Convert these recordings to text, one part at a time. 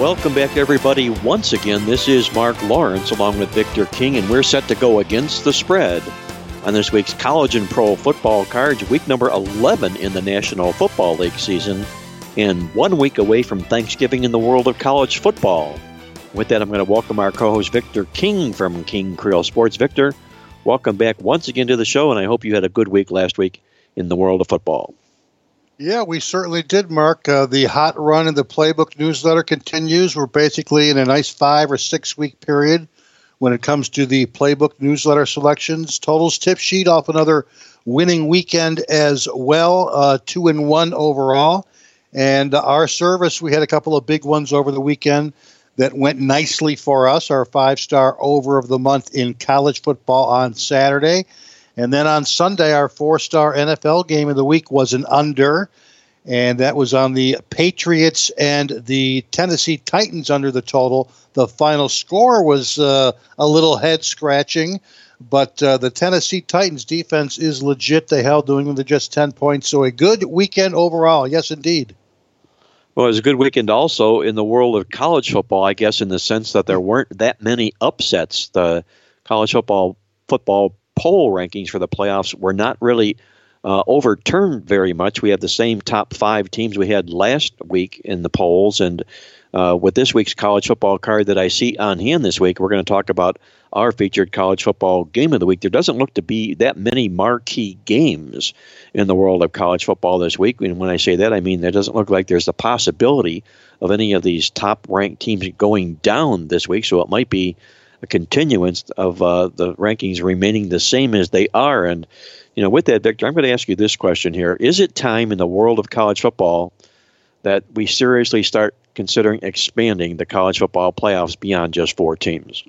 Welcome back, everybody. Once again, this is Mark Lawrence along with Victor King, and we're set to go against the spread on this week's college and pro football cards, week number 11 in the National Football League season, and one week away from Thanksgiving in the world of college football. With that, I'm going to welcome our co host Victor King from King Creole Sports. Victor, welcome back once again to the show, and I hope you had a good week last week in the world of football. Yeah, we certainly did, Mark. Uh, the hot run in the playbook newsletter continues. We're basically in a nice five or six week period when it comes to the playbook newsletter selections. Totals tip sheet off another winning weekend as well, uh, two and one overall. And our service, we had a couple of big ones over the weekend that went nicely for us. Our five star over of the month in college football on Saturday. And then on Sunday, our four star NFL game of the week was an under, and that was on the Patriots and the Tennessee Titans under the total. The final score was uh, a little head scratching, but uh, the Tennessee Titans defense is legit. They held New England to just 10 points, so a good weekend overall. Yes, indeed. Well, it was a good weekend also in the world of college football, I guess, in the sense that there weren't that many upsets. The college football football poll rankings for the playoffs were not really uh, overturned very much. We have the same top five teams we had last week in the polls, and uh, with this week's college football card that I see on hand this week, we're going to talk about our featured college football game of the week. There doesn't look to be that many marquee games in the world of college football this week. And when I say that, I mean there doesn't look like there's the possibility of any of these top ranked teams going down this week. So it might be a continuance of uh, the rankings remaining the same as they are. And, you know, with that, Victor, I'm going to ask you this question here. Is it time in the world of college football that we seriously start considering expanding the college football playoffs beyond just four teams?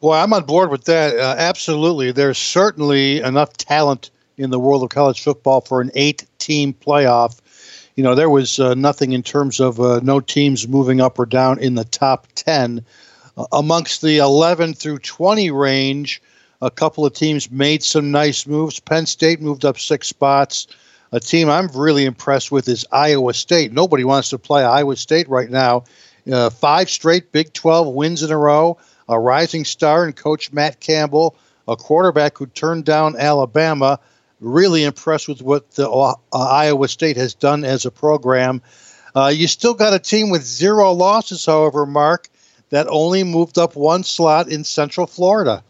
Well, I'm on board with that. Uh, absolutely. There's certainly enough talent in the world of college football for an eight team playoff. You know, there was uh, nothing in terms of uh, no teams moving up or down in the top 10. Amongst the 11 through 20 range, a couple of teams made some nice moves. Penn State moved up six spots. A team I'm really impressed with is Iowa State. Nobody wants to play Iowa State right now. Uh, five straight Big 12 wins in a row a rising star in Coach Matt Campbell, a quarterback who turned down Alabama. Really impressed with what the uh, Iowa State has done as a program. Uh, you still got a team with zero losses, however, Mark, that only moved up one slot in Central Florida.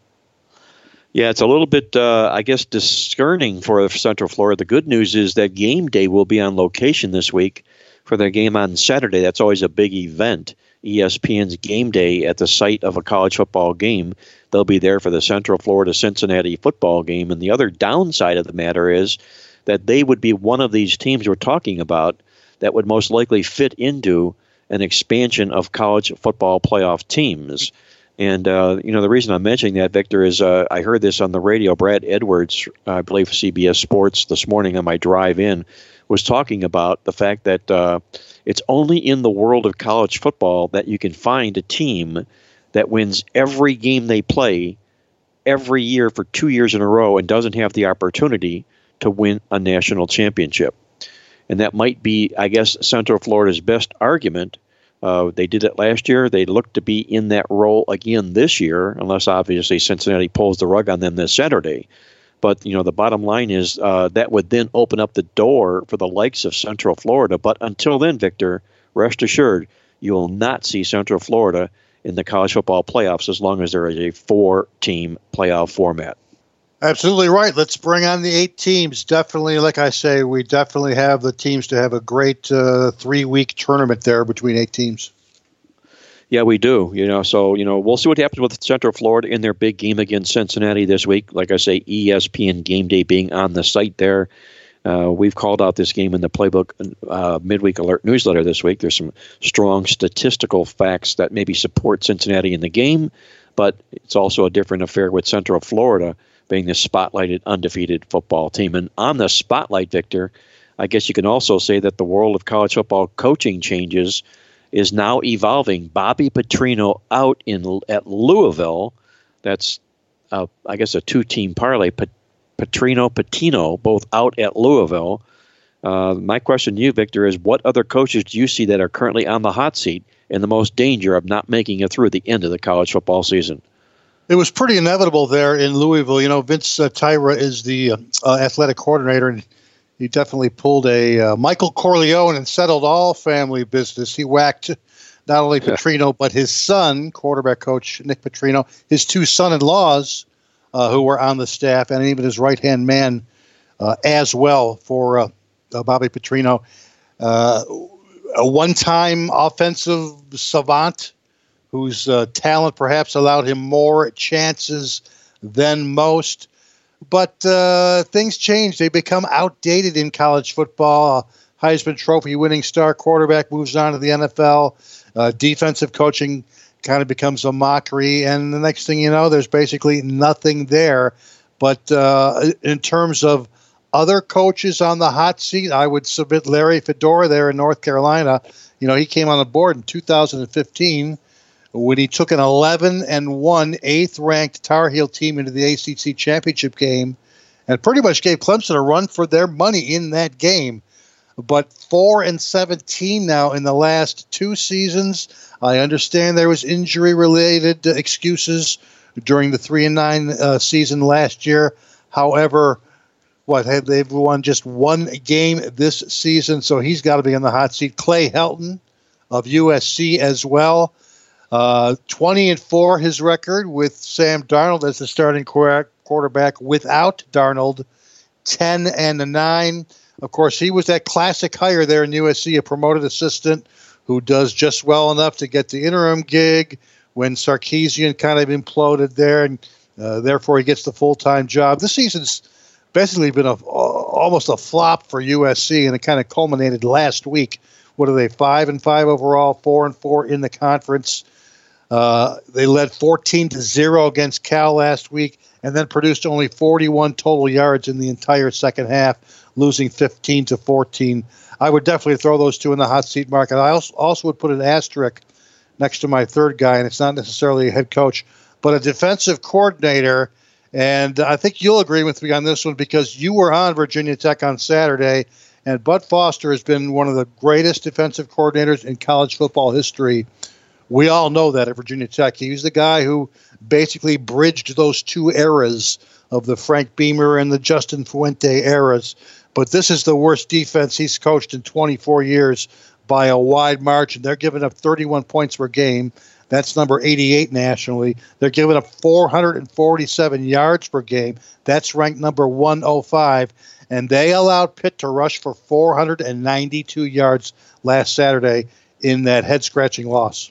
Yeah, it's a little bit, uh, I guess, discerning for Central Florida. The good news is that game day will be on location this week for their game on Saturday. That's always a big event. ESPN's game day at the site of a college football game. They'll be there for the Central Florida Cincinnati football game. And the other downside of the matter is that they would be one of these teams we're talking about that would most likely fit into an expansion of college football playoff teams. And uh, you know the reason I'm mentioning that, Victor, is uh, I heard this on the radio. Brad Edwards, I believe CBS Sports this morning on my drive in, was talking about the fact that uh, it's only in the world of college football that you can find a team that wins every game they play every year for two years in a row and doesn't have the opportunity to win a national championship. And that might be, I guess, Central Florida's best argument. Uh, they did it last year. They look to be in that role again this year, unless obviously Cincinnati pulls the rug on them this Saturday. But you know, the bottom line is uh, that would then open up the door for the likes of Central Florida. But until then, Victor, rest assured, you will not see Central Florida in the college football playoffs as long as there is a four-team playoff format. Absolutely right. Let's bring on the eight teams. Definitely, like I say, we definitely have the teams to have a great uh, three-week tournament there between eight teams. Yeah, we do. You know, so you know, we'll see what happens with Central Florida in their big game against Cincinnati this week. Like I say, ESPN Game Day being on the site there. Uh, we've called out this game in the Playbook uh, Midweek Alert newsletter this week. There's some strong statistical facts that maybe support Cincinnati in the game, but it's also a different affair with Central Florida being the spotlighted undefeated football team. And on the spotlight, Victor, I guess you can also say that the world of college football coaching changes is now evolving. Bobby Petrino out in at Louisville. That's, uh, I guess, a two-team parlay. Petrino, Pitino, both out at Louisville. Uh, my question to you, Victor, is what other coaches do you see that are currently on the hot seat in the most danger of not making it through the end of the college football season? It was pretty inevitable there in Louisville. You know, Vince uh, Tyra is the uh, uh athletic coordinator, and he definitely pulled a uh, Michael Corleone and settled all family business. He whacked not only Petrino, but his son, quarterback coach Nick Petrino, his two son in laws uh, who were on the staff, and even his right hand man uh, as well for uh, uh Bobby Petrino. Uh, a one time offensive savant whose uh, talent perhaps allowed him more chances than most. But things change. They become outdated in college football. Heisman Trophy winning star quarterback moves on to the NFL. defensive coaching kind of becomes a mockery. And the next thing you know, there's basically nothing there. But uh, in terms of other coaches on the hot seat, I would submit Larry Fedora there in North Carolina. You know, he came on the board in 2015 when he took an 11 and 1 eighth ranked Tar Heel team into the ACC championship game and pretty much gave Clemson a run for their money in that game but 4 and 17 now in the last two seasons. I understand there was injury related excuses during the 3 and 9 uh, season last year. However, what they've won just one game this season, so he's got to be in the hot seat. Clay Helton of USC as well. Uh, 20 and 4 his record with Sam Darnold as the starting quarterback without Darnold. 10 and 9 of course, he was that classic hire there in USC, a promoted assistant who does just well enough to get the interim gig when Sarkisian kind of imploded there, and uh, therefore he gets the full time job. This season's basically been a, almost a flop for USC, and it kind of culminated last week. What are they? Five and five overall, four and four in the conference. Uh, they led 14 to zero against Cal last week, and then produced only 41 total yards in the entire second half losing 15 to 14. I would definitely throw those two in the hot seat market. I also, also would put an asterisk next to my third guy, and it's not necessarily a head coach, but a defensive coordinator. And I think you'll agree with me on this one because you were on Virginia Tech on Saturday, and Bud Foster has been one of the greatest defensive coordinators in college football history. We all know that at Virginia Tech. He's the guy who basically bridged those two eras of the Frank Beamer and the Justin Fuente eras. But this is the worst defense he's coached in 24 years by a wide margin. They're giving up 31 points per game. That's number 88 nationally. They're giving up 447 yards per game. That's ranked number 105. And they allowed Pitt to rush for 492 yards last Saturday in that head scratching loss.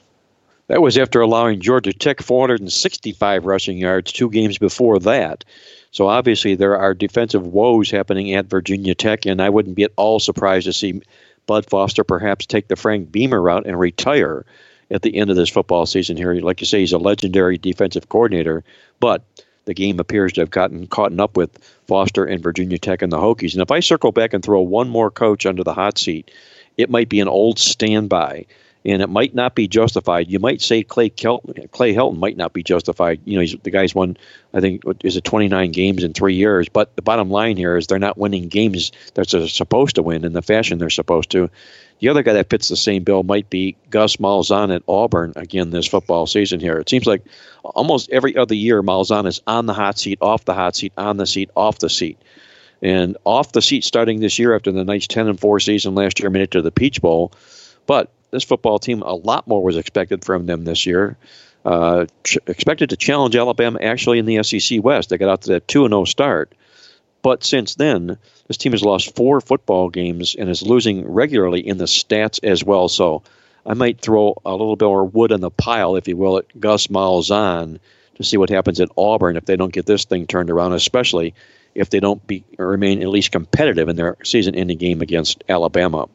That was after allowing Georgia Tech 465 rushing yards two games before that. So obviously there are defensive woes happening at Virginia Tech, and I wouldn't be at all surprised to see Bud Foster perhaps take the Frank Beamer route and retire at the end of this football season here. Like you say, he's a legendary defensive coordinator, but the game appears to have gotten caught up with Foster and Virginia Tech and the Hokies. And if I circle back and throw one more coach under the hot seat, it might be an old standby and it might not be justified. You might say Clay Kelton, Clay Helton might not be justified. You know, he's, the guy's won, I think, is it 29 games in three years. But the bottom line here is they're not winning games that they're supposed to win in the fashion they're supposed to. The other guy that fits the same bill might be Gus Malzahn at Auburn again this football season here. It seems like almost every other year Malzahn is on the hot seat, off the hot seat, on the seat, off the seat. And off the seat starting this year after the nice 10 and 4 season last year made it to the Peach Bowl. But this football team, a lot more was expected from them this year. Uh, ch- expected to challenge Alabama actually in the SEC West. They got out to that 2 0 start. But since then, this team has lost four football games and is losing regularly in the stats as well. So I might throw a little bit more wood on the pile, if you will, at Gus Malzahn to see what happens at Auburn if they don't get this thing turned around, especially if they don't be remain at least competitive in their season-ending game against Alabama.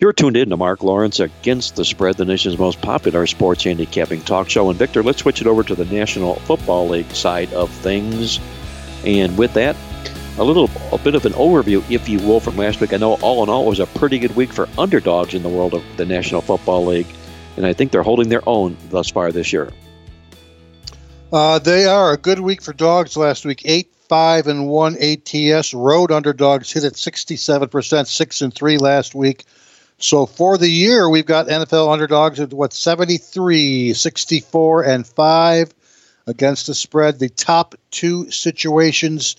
You're tuned in to Mark Lawrence Against the Spread, the nation's most popular sports handicapping talk show. And Victor, let's switch it over to the National Football League side of things. And with that, a little a bit of an overview, if you will, from last week. I know all in all it was a pretty good week for underdogs in the world of the National Football League, and I think they're holding their own thus far this year. Uh, they are a good week for dogs last week. Eight, five, and one ATS. Road underdogs hit at sixty-seven percent, six and three last week. So for the year, we've got NFL underdogs at what 73, 64, and 5 against the spread. The top two situations,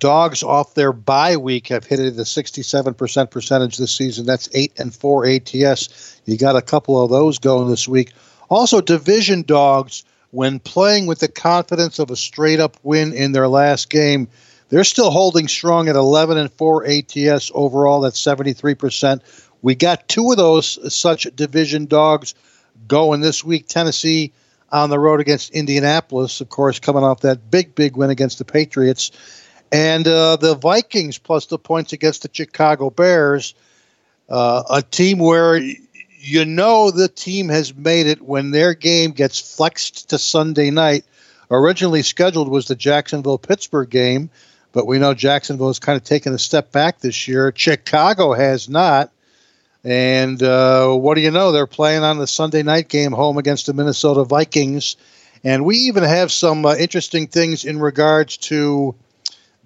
dogs off their bye week have hit it at a 67% percentage this season. That's 8 and 4 ATS. You got a couple of those going this week. Also, division dogs, when playing with the confidence of a straight up win in their last game, they're still holding strong at 11 and 4 ATS overall. That's 73%. We got two of those such division dogs going this week. Tennessee on the road against Indianapolis, of course, coming off that big, big win against the Patriots. And uh, the Vikings plus the points against the Chicago Bears, uh, a team where you know the team has made it when their game gets flexed to Sunday night. Originally scheduled was the Jacksonville Pittsburgh game, but we know Jacksonville has kind of taken a step back this year. Chicago has not. And uh, what do you know? They're playing on the Sunday night game home against the Minnesota Vikings. And we even have some uh, interesting things in regards to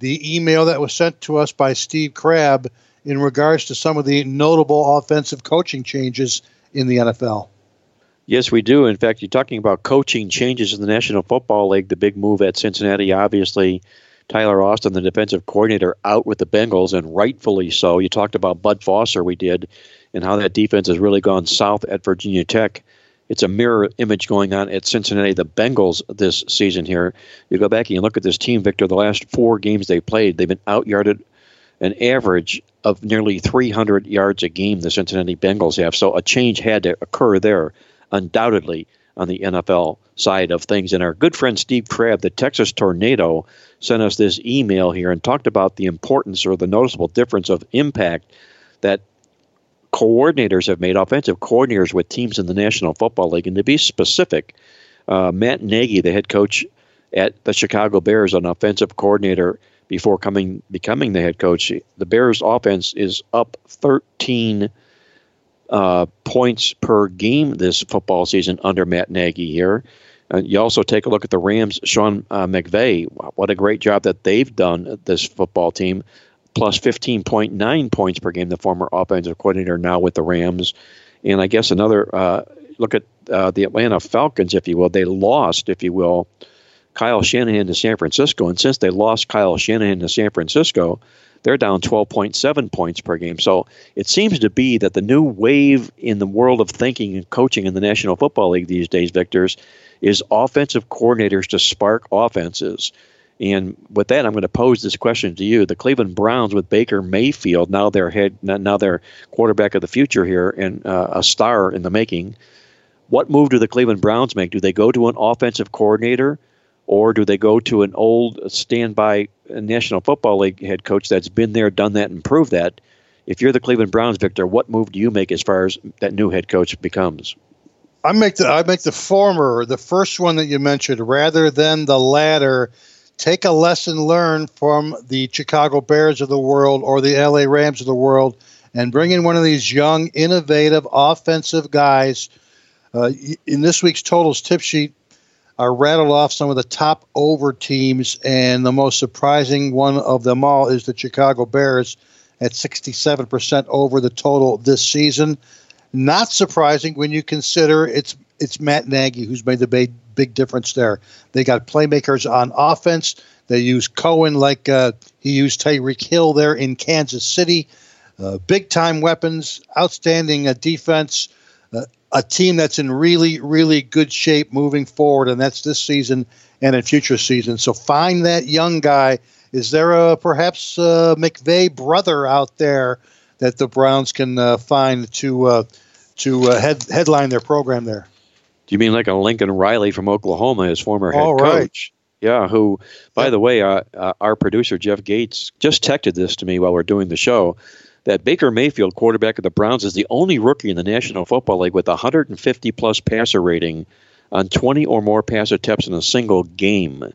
the email that was sent to us by Steve Crabb in regards to some of the notable offensive coaching changes in the NFL. Yes, we do. In fact, you're talking about coaching changes in the National Football League. The big move at Cincinnati, obviously, Teryl Austin, the defensive coordinator, out with the Bengals, and rightfully so. You talked about Bud Foster, we did and how that defense has really gone south at Virginia Tech. It's a mirror image going on at Cincinnati, the Bengals this season here. You go back and you look at this team, Victor, the last four games they played, they've been outyarded an average of nearly 300 yards a game, the Cincinnati Bengals have. So a change had to occur there, undoubtedly, on the NFL side of things. And our good friend Steve Crabb, the Texas Tornado, sent us this email here and talked about the importance or the noticeable difference of impact that coordinators have made, offensive coordinators with teams in the National Football League. And to be specific, uh, Matt Nagy, the head coach at the Chicago Bears, an offensive coordinator before coming becoming the head coach, the Bears' offense is up 13 uh, points per game this football season under Matt Nagy here. Uh, you also take a look at the Rams, Sean uh, McVay. What a great job that they've done, this football team plus 15.9 points per game, the former offensive coordinator now with the Rams. And I guess another uh, look at uh, the Atlanta Falcons, if you will. They lost, if you will, Kyle Shanahan to San Francisco. And since they lost Kyle Shanahan to San Francisco, they're down 12.7 points per game. So it seems to be that the new wave in the world of thinking and coaching in the National Football League these days, Victors, is offensive coordinators to spark offenses. And with that, I'm going to pose this question to you: The Cleveland Browns with Baker Mayfield now their head, now their quarterback of the future here, and uh, a star in the making. What move do the Cleveland Browns make? Do they go to an offensive coordinator, or do they go to an old standby National Football League head coach that's been there, done that, and proved that? If you're the Cleveland Browns, Victor, what move do you make as far as that new head coach becomes? I make the I make the former, the first one that you mentioned, rather than the latter take a lesson learned from the Chicago Bears of the world or the LA Rams of the world and bring in one of these young, innovative, offensive guys. Uh, in this week's totals tip sheet, I rattled off some of the top over teams, and the most surprising one of them all is the Chicago Bears at 67% over the total this season. Not surprising when you consider it's it's Matt Nagy who's made the big, big difference there. They got playmakers on offense. They use Cohen like uh, he used Tyreek Hill there in Kansas City. Uh, big time weapons, outstanding uh, defense, uh, a team that's in really, really good shape moving forward, and that's this season and in future seasons. So find that young guy. Is there a perhaps a McVay brother out there that the Browns can uh, find to uh, to head, headline their program there? Do you mean like a Lincoln Riley from Oklahoma, his former head All right. coach? Yeah, who, by the way, uh, uh, our producer Jeff Gates just texted this to me while we're doing the show that Baker Mayfield, quarterback of the Browns, is the only rookie in the National Football League with 150 plus passer rating on 20 or more pass attempts in a single game,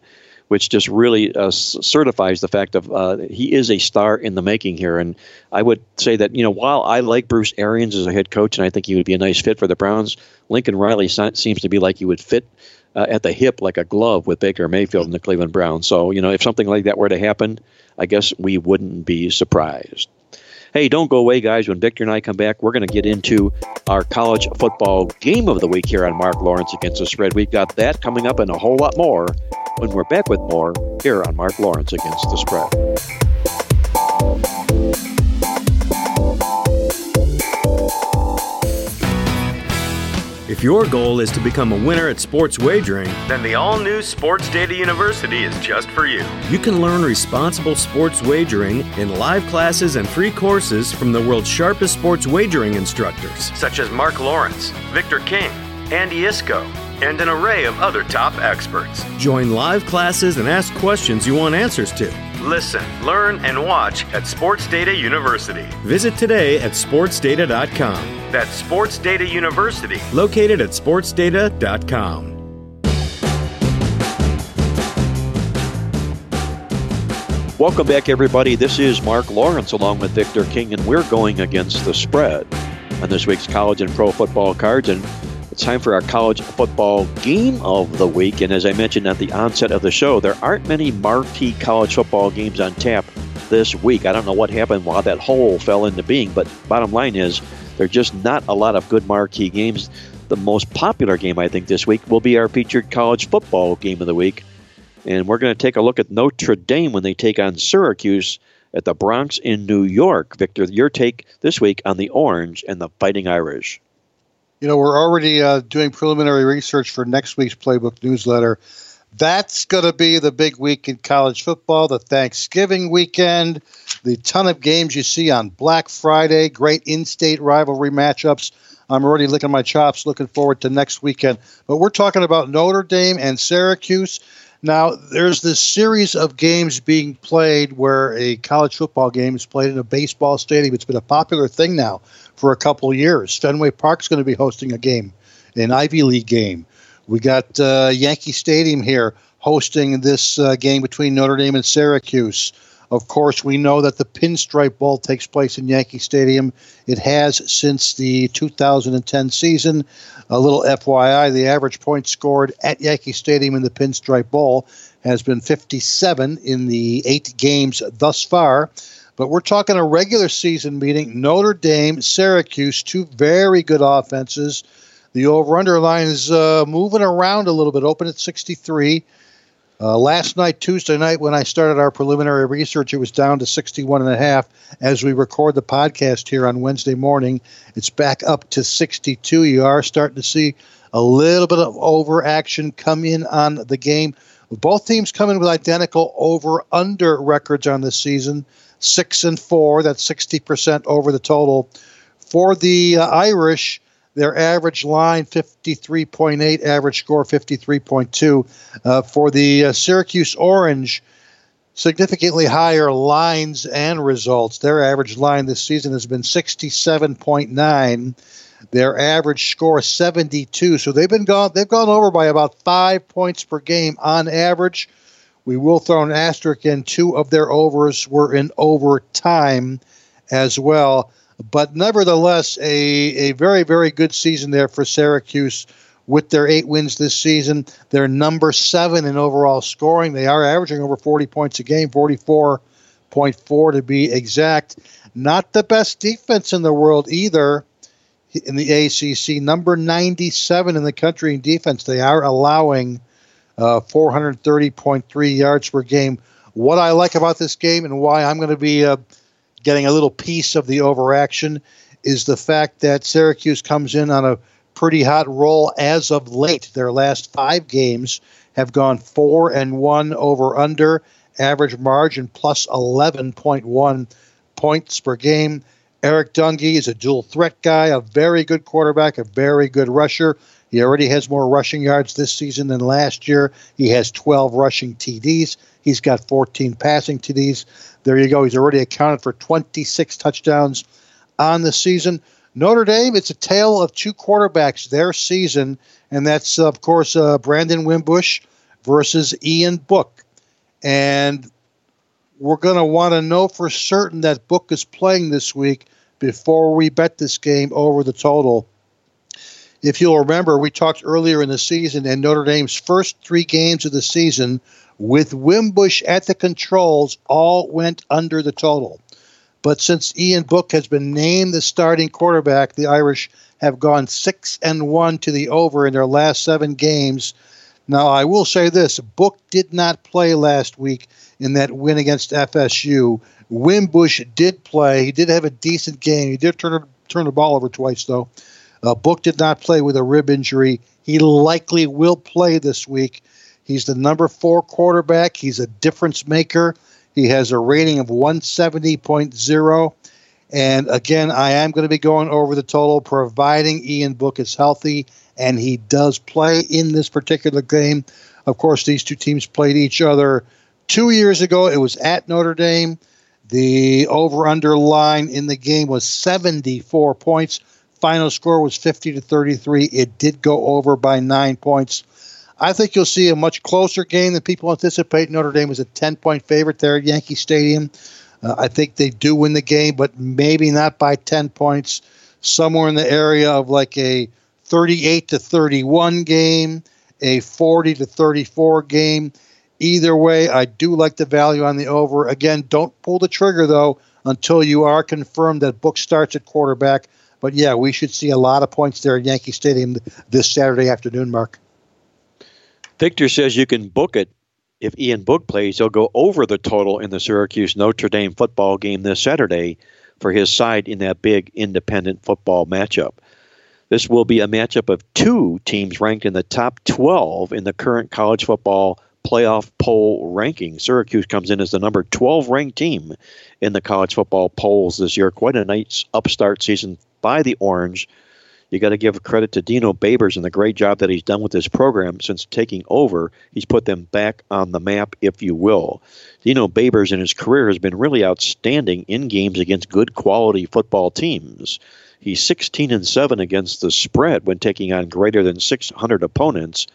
which just really uh, certifies the fact of uh, he is a star in the making here. And I would say that you know while I like Bruce Arians as a head coach and I think he would be a nice fit for the Browns, Lincoln Riley seems to be like he would fit uh, at the hip like a glove with Baker Mayfield and the Cleveland Browns. So, you know, if something like that were to happen, I guess we wouldn't be surprised. Hey, don't go away, guys. When Victor and I come back, we're going to get into our college football game of the week here on Mark Lawrence Against the Spread. We've got that coming up and a whole lot more when we're back with more here on Mark Lawrence Against the Spread. If your goal is to become a winner at sports wagering, then the all new Sports Data University is just for you. You can learn responsible sports wagering in live classes and free courses from the world's sharpest sports wagering instructors, such as Mark Lawrence, Victor King, Andy Iskoe, and an array of other top experts. Join live classes and ask questions you want answers to. Listen, learn, and watch at Sports Data University. Visit today at sportsdata.com. That's Sports Data University, located at sportsdata.com. Welcome back, everybody. This is Mark Lawrence along with Victor King, and we're going against the spread on this week's college and pro football cards. And it's time for our college football game of the week. And as I mentioned at the onset of the show, there aren't many marquee college football games on tap this week. I don't know what happened while that hole fell into being, but bottom line is there are just not a lot of good marquee games. The most popular game, I think, this week will be our featured college football game of the week. And we're going to take a look at Notre Dame when they take on Syracuse at the Bronx in New York. Victor, your take this week on the Orange and the Fighting Irish. You know, we're already uh, doing preliminary research for next week's Playbook newsletter. That's going to be the big week in college football, the Thanksgiving weekend, the ton of games you see on Black Friday, great in state rivalry matchups. I'm already licking my chops, looking forward to next weekend. But we're talking about Notre Dame and Syracuse. Now, there's this series of games being played where a college football game is played in a baseball stadium. It's been a popular thing now for a couple years. Fenway Park's going to be hosting a game, an Ivy League game. We got uh, Yankee Stadium here hosting this uh, game between Notre Dame and Syracuse. Of course, we know that the Pinstripe Bowl takes place in Yankee Stadium. It has since the 2010 season. A little FYI the average points scored at Yankee Stadium in the Pinstripe Bowl has been 57 in the eight games thus far. But we're talking a regular season meeting Notre Dame, Syracuse, two very good offenses. The over under line is uh, moving around a little bit, open at 63. Uh, last night, Tuesday night, when I started our preliminary research, it was down to 61 and a half. As we record the podcast here on Wednesday morning, it's back up to 62. You are starting to see a little bit of over action come in on the game. Both teams come in with identical over under records on the season, six and four. That's 60% over the total. For the uh, Irish, their average line 53.8, average score 53.2. Uh, for the uh, Syracuse Orange, significantly higher lines and results. Their average line this season has been 67.9. Their average score 72. So they've been gone. They've gone over by about five points per game on average. We will throw an asterisk in. Two of their overs were in overtime as well. But nevertheless, a, a very, very good season there for Syracuse with their eight wins this season. They're number seven in overall scoring. They are averaging over 40 points a game, 44.4 to be exact. Not the best defense in the world either in the ACC. Number 97 in the country in defense. They are allowing uh, 430.3 yards per game. What I like about this game and why I'm going to be uh, getting a little piece of the overaction is the fact that Syracuse comes in on a pretty hot roll as of late. Their last five games have gone four and one over under, average margin plus 11.1 points per game. Eric Dungey is a dual threat guy, a very good quarterback, a very good rusher. He already has more rushing yards this season than last year. He has 12 rushing TDs. He's got 14 passing TDs. There you go. He's already accounted for 26 touchdowns on the season. Notre Dame, it's a tale of two quarterbacks their season, and that's, of course, uh, Brandon Wimbush versus Ian Book. And we're going to want to know for certain that Book is playing this week before we bet this game over the total. If you'll remember, we talked earlier in the season, and Notre Dame's first three games of the season with Wimbush at the controls all went under the total. But since Ian Book has been named the starting quarterback, the Irish have gone six and one to the over in their last seven games. Now, I will say this Book did not play last week in that win against FSU. Wimbush did play. He did have a decent game. He did turn, turn the ball over twice, though. Uh, Book did not play with a rib injury. He likely will play this week. He's the number four quarterback. He's a difference maker. He has a rating of 170.0. And again, I am going to be going over the total, providing Ian Book is healthy and he does play in this particular game. Of course, these two teams played each other two years ago. It was at Notre Dame. The over under line in the game was 74 points. Final score was 50 to 33. It did go over by nine points. I think you'll see a much closer game than people anticipate. Notre Dame was a 10 point favorite there at Yankee Stadium. Uh, I think they do win the game, but maybe not by 10 points. Somewhere in the area of like a 38 to 31 game, a 40 to 34 game. Either way, I do like the value on the over. Again, don't pull the trigger though until you are confirmed that book starts at quarterback. But yeah, we should see a lot of points there at Yankee Stadium this Saturday afternoon, Mark. Victor says you can book it. If Ian Book plays, he'll go over the total in the Syracuse Notre Dame football game this Saturday for his side in that big independent football matchup. This will be a matchup of two teams ranked in the top 12 in the current college football playoff poll ranking. Syracuse comes in as the number 12 ranked team in the college football polls this year. Quite a nice upstart season by the Orange you got to give credit to Dino Babers and the great job that he's done with this program since taking over. He's put them back on the map, if you will. Dino Babers in his career has been really outstanding in games against good quality football teams. He's 16 and 7 against the spread when taking on greater than 600 opponents,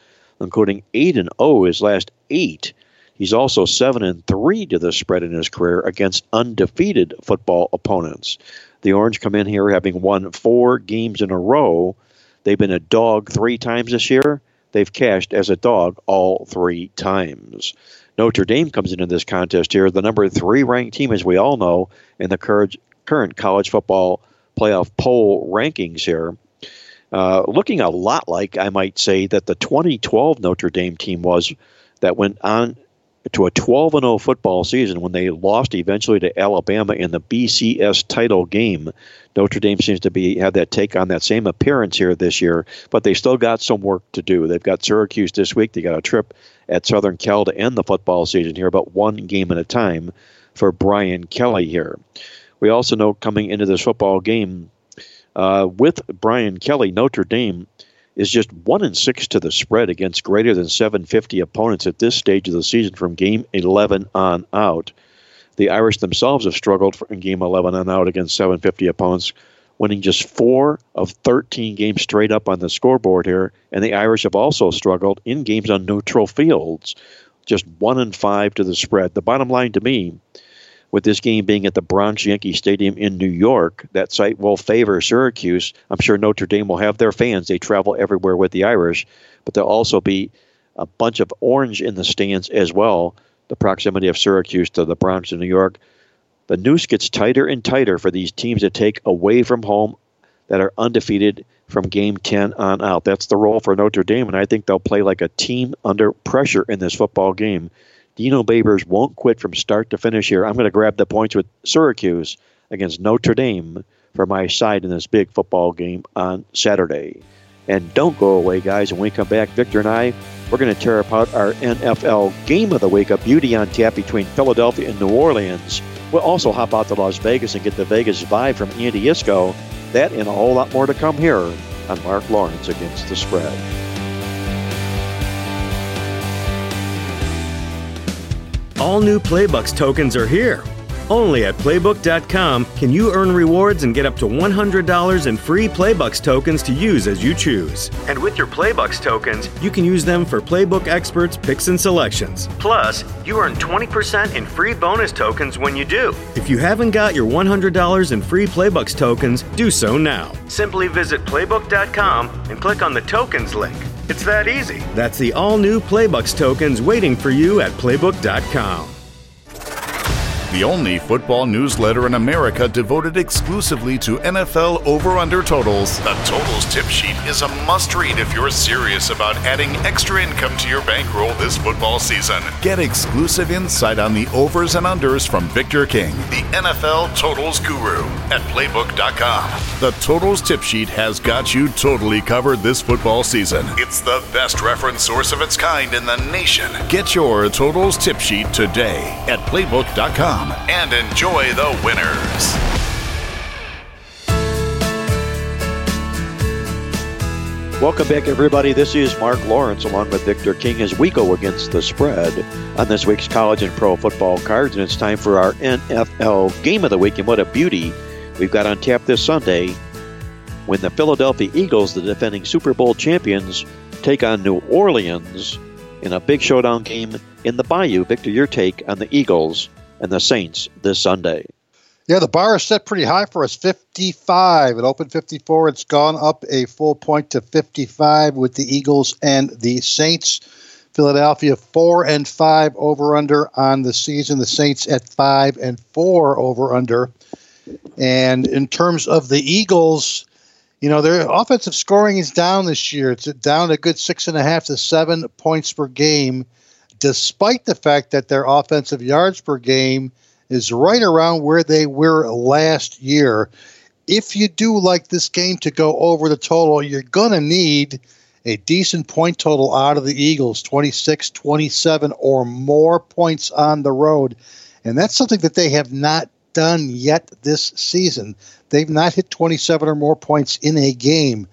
including 8 and 0 his last 8. He's also 7 and 3 to the spread in his career against undefeated football opponents. The Orange come in here having won four games in a row. They've been a dog three times this year. They've cashed as a dog all three times. Notre Dame comes into this contest here, the number three ranked team, as we all know, in the current college football playoff poll rankings here. Uh, looking a lot like, I might say, that the 2012 Notre Dame team was that went on to a 12 0 football season when they lost eventually to Alabama in the BCS title game. Notre Dame seems to be have that take on that same appearance here this year, but they still got some work to do. They've got Syracuse this week. They got a trip at Southern Cal to end the football season here, but one game at a time for Brian Kelly here. We also know coming into this football game uh, with Brian Kelly, Notre Dame is just one in six to the spread against greater than 750 opponents at this stage of the season from game 11 on out. The Irish themselves have struggled in game 11 on out against 750 opponents, winning just four of 13 games straight up on the scoreboard here. And the Irish have also struggled in games on neutral fields, just one in five to the spread. The bottom line to me with this game being at the Bronx Yankee Stadium in New York, that site will favor Syracuse. I'm sure Notre Dame will have their fans. They travel everywhere with the Irish, but there'll also be a bunch of orange in the stands as well. The proximity of Syracuse to the Bronx in New York. The noose gets tighter and tighter for these teams to take away from home that are undefeated from game 10 on out. That's the role for Notre Dame, and I think they'll play like a team under pressure in this football game. Dino Babers won't quit from start to finish here. I'm going to grab the points with Syracuse against Notre Dame for my side in this big football game on Saturday. And don't go away, guys. When we come back, Victor and I, we're going to tear apart our NFL game of the week, a beauty on tap between Philadelphia and New Orleans. We'll also hop out to Las Vegas and get the Vegas vibe from Andy Iskoe. That and a whole lot more to come here on Mark Lawrence Against the Spread. All new Playbucks tokens are here. Only at Playbook.com can you earn rewards and get up to $100 in free Playbucks tokens to use as you choose. And with your Playbucks tokens, you can use them for Playbook Experts picks and selections. Plus, you earn 20% in free bonus tokens when you do. If you haven't got your $100 in free Playbucks tokens, do so now. Simply visit Playbook.com and click on the tokens link. It's that easy. That's the all new Playbucks tokens waiting for you at Playbook.com the only football newsletter in America devoted exclusively to NFL over under totals. The Totals Tip Sheet is a must read if you're serious about adding extra income to your bankroll this football season. Get exclusive insight on the overs and unders from Victor King, the NFL Totals Guru, at Playbook.com. The Totals Tip Sheet has got you totally covered this football season. It's the best reference source of its kind in the nation. Get your Totals Tip Sheet today at Playbook.com and enjoy the winners. Welcome back, everybody. This is Mark Lawrence along with Victor King as we go against the spread on this week's college and pro football cards. And it's time for our NFL game of the week. And what a beauty we've got on tap this Sunday when the Philadelphia Eagles, the defending Super Bowl champions, take on New Orleans in a big showdown game in the Bayou. Victor, your take on the Eagles and the Saints this Sunday. Yeah, the bar is set pretty high for us 55. It opened 54. It's gone up a full point to 55 with the Eagles and the Saints. Philadelphia 4 and 5 over under on the season. The Saints at 5 and 4 over under. And in terms of the Eagles, you know, their offensive scoring is down this year. It's down a good six and a half to seven points per game despite the fact that their offensive yards per game is right around where they were last year. If you do like this game to go over the total, you're going to need a decent point total out of the Eagles 26, 27, or more points on the road. And that's something that they have not done yet this season. They've not hit 27 or more points in a game.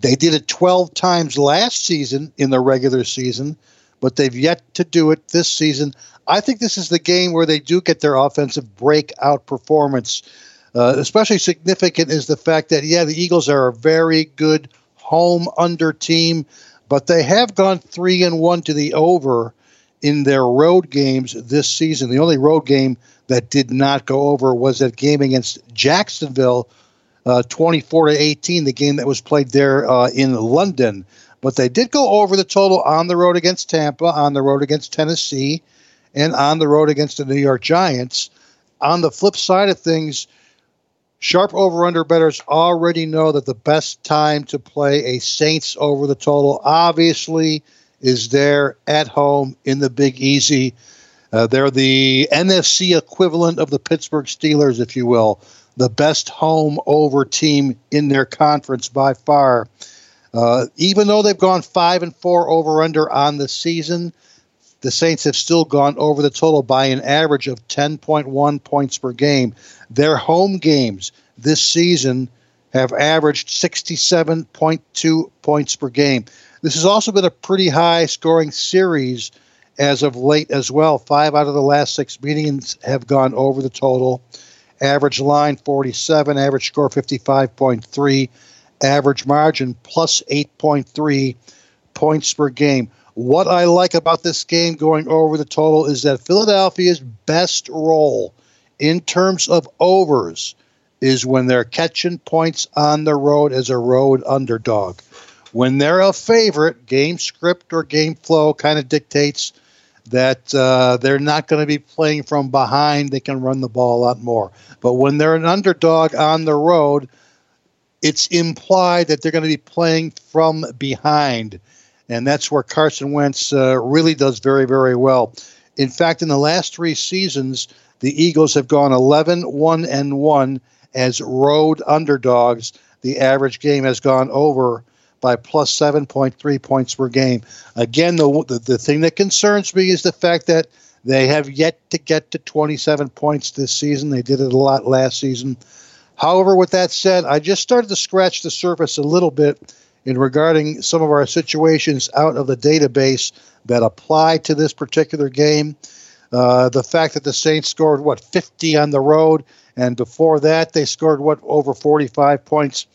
They did it 12 times last season in the regular season but they've yet to do it this season. I think this is the game where they do get their offensive breakout performance. Uh, especially significant is the fact that, yeah, the Eagles are a very good home under team, but they have gone three and one to the over in their road games this season. The only road game that did not go over was that game against Jacksonville, uh, 24 to 18, the game that was played there uh, in London. But they did go over the total on the road against Tampa, on the road against Tennessee, and on the road against the New York Giants. On the flip side of things, sharp over under bettors already know that the best time to play a Saints over the total, obviously, is there at home in the Big Easy. Uh, they're the NFC equivalent of the Pittsburgh Steelers, if you will, the best home over team in their conference by far. Uh, even though they've gone five and four over under on the season, the Saints have still gone over the total by an average of 10.1 points per game. Their home games this season have averaged 67.2 points per game. This has also been a pretty high scoring series as of late as well. Five out of the last six meetings have gone over the total. Average line 47, average score 55.3 average margin plus 8.3 points per game. What I like about this game going over the total is that Philadelphia's best role in terms of overs is when they're catching points on the road as a road underdog. When they're a favorite, game script or game flow kind of dictates that uh, they're not going to be playing from behind. They can run the ball a lot more. But when they're an underdog on the road, it's implied that they're going to be playing from behind. And that's where Carson Wentz uh, really does very, very well. In fact, in the last three seasons, the Eagles have gone 11 1 and 1 as road underdogs. The average game has gone over by plus 7.3 points per game. Again, the, the, the thing that concerns me is the fact that They have yet to get to 27 points this season. They did it a lot last season. However, with that said, I just started to scratch the surface a little bit in regarding some of our situations out of the database that apply to this particular game. Uh, the fact that the Saints scored what 50 on the road, and before that they scored what over 45 points.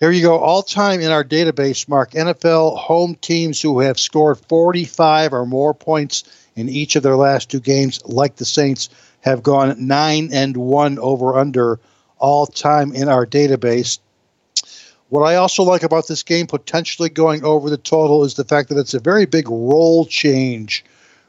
Here you go, all time in our database, Mark NFL home teams who have scored 45 or more points in each of their last two games, like the Saints, have gone nine and one over under all time in our database. What I also like about this game, potentially going over the total, is the fact that it's a very big role change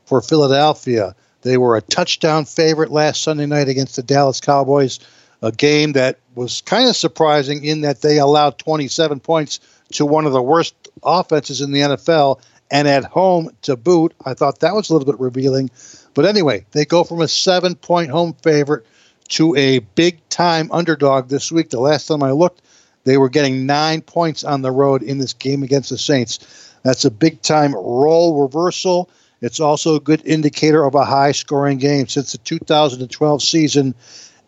for Philadelphia. They were a touchdown favorite last Sunday night against the Dallas Cowboys, a game that was kind of surprising in that they allowed 27 points to one of the worst offenses in the NFL and at home to boot. I thought that was a little bit revealing. But anyway, they go from a seven point home favorite to a big time underdog this week. The last time I looked, they were getting nine points on the road in this game against the Saints. That's a big time role reversal. It's also a good indicator of a high scoring game. Since the 2012 season,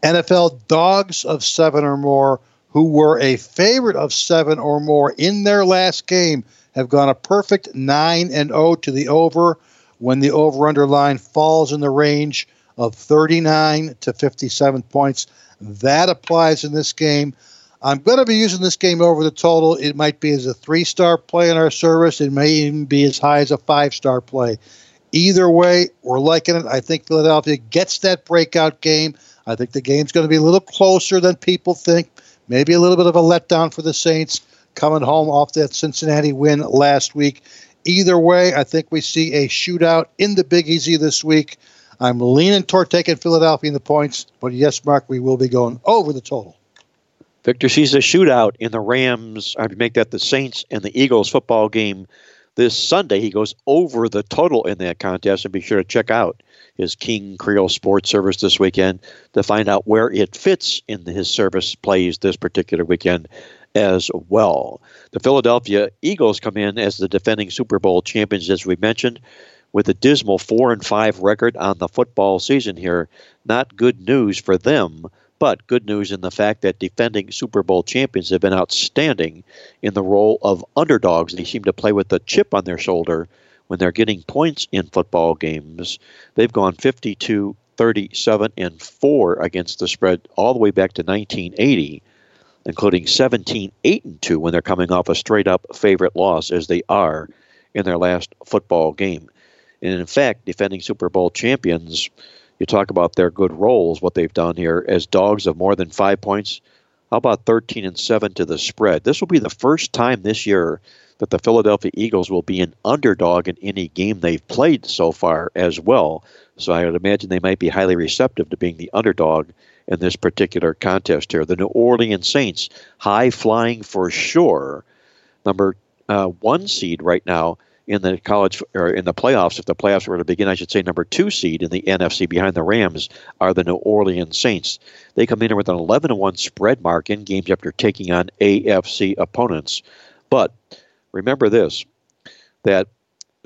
NFL dogs of seven or more who were a favorite of seven or more in their last game have gone a perfect 9 and 0 to the over when the over under line falls in the range of 39 to 57 points. That applies in this game. I'm going to be using this game over the total. It might be as a three star play in our service. It may even be as high as a five star play. Either way, we're liking it. I think Philadelphia gets that breakout game. I think the game's going to be a little closer than people think. Maybe a little bit of a letdown for the Saints coming home off that Cincinnati win last week. Either way, I think we see a shootout in the Big Easy this week. I'm leaning toward taking Philadelphia in the points, but yes, Mark, we will be going over the total. Victor sees a shootout in the Rams. I'd make that the Saints and the Eagles football game this Sunday. He goes over the total in that contest, and be sure to check out his King Creole Sports Service this weekend to find out where it fits in his service plays this particular weekend as well. The Philadelphia Eagles come in as the defending Super Bowl champions, as we mentioned, with a dismal four and five record on the football season here. Not good news for them but good news in the fact that defending Super Bowl champions have been outstanding in the role of underdogs. They seem to play with a chip on their shoulder when they're getting points in football games. They've gone 52, 37, and 4 against the spread all the way back to 1980, including 17, 8, and 2 when they're coming off a straight up favorite loss, as they are in their last football game. And in fact, defending Super Bowl champions you talk about their good roles, what they've done here as dogs of more than five points. How about 13 and 7 to the spread? This will be the first time this year that the Philadelphia Eagles will be an underdog in any game they've played so far as well. So I would imagine they might be highly receptive to being the underdog in this particular contest here. The New Orleans Saints, high flying for sure. Number uh, one seed right now in the college or in the playoffs, if the playoffs were to begin, I should say number two seed in the NFC behind the Rams are the New Orleans Saints. They come in here with an 11 1 spread mark in games after taking on AFC opponents. But remember this that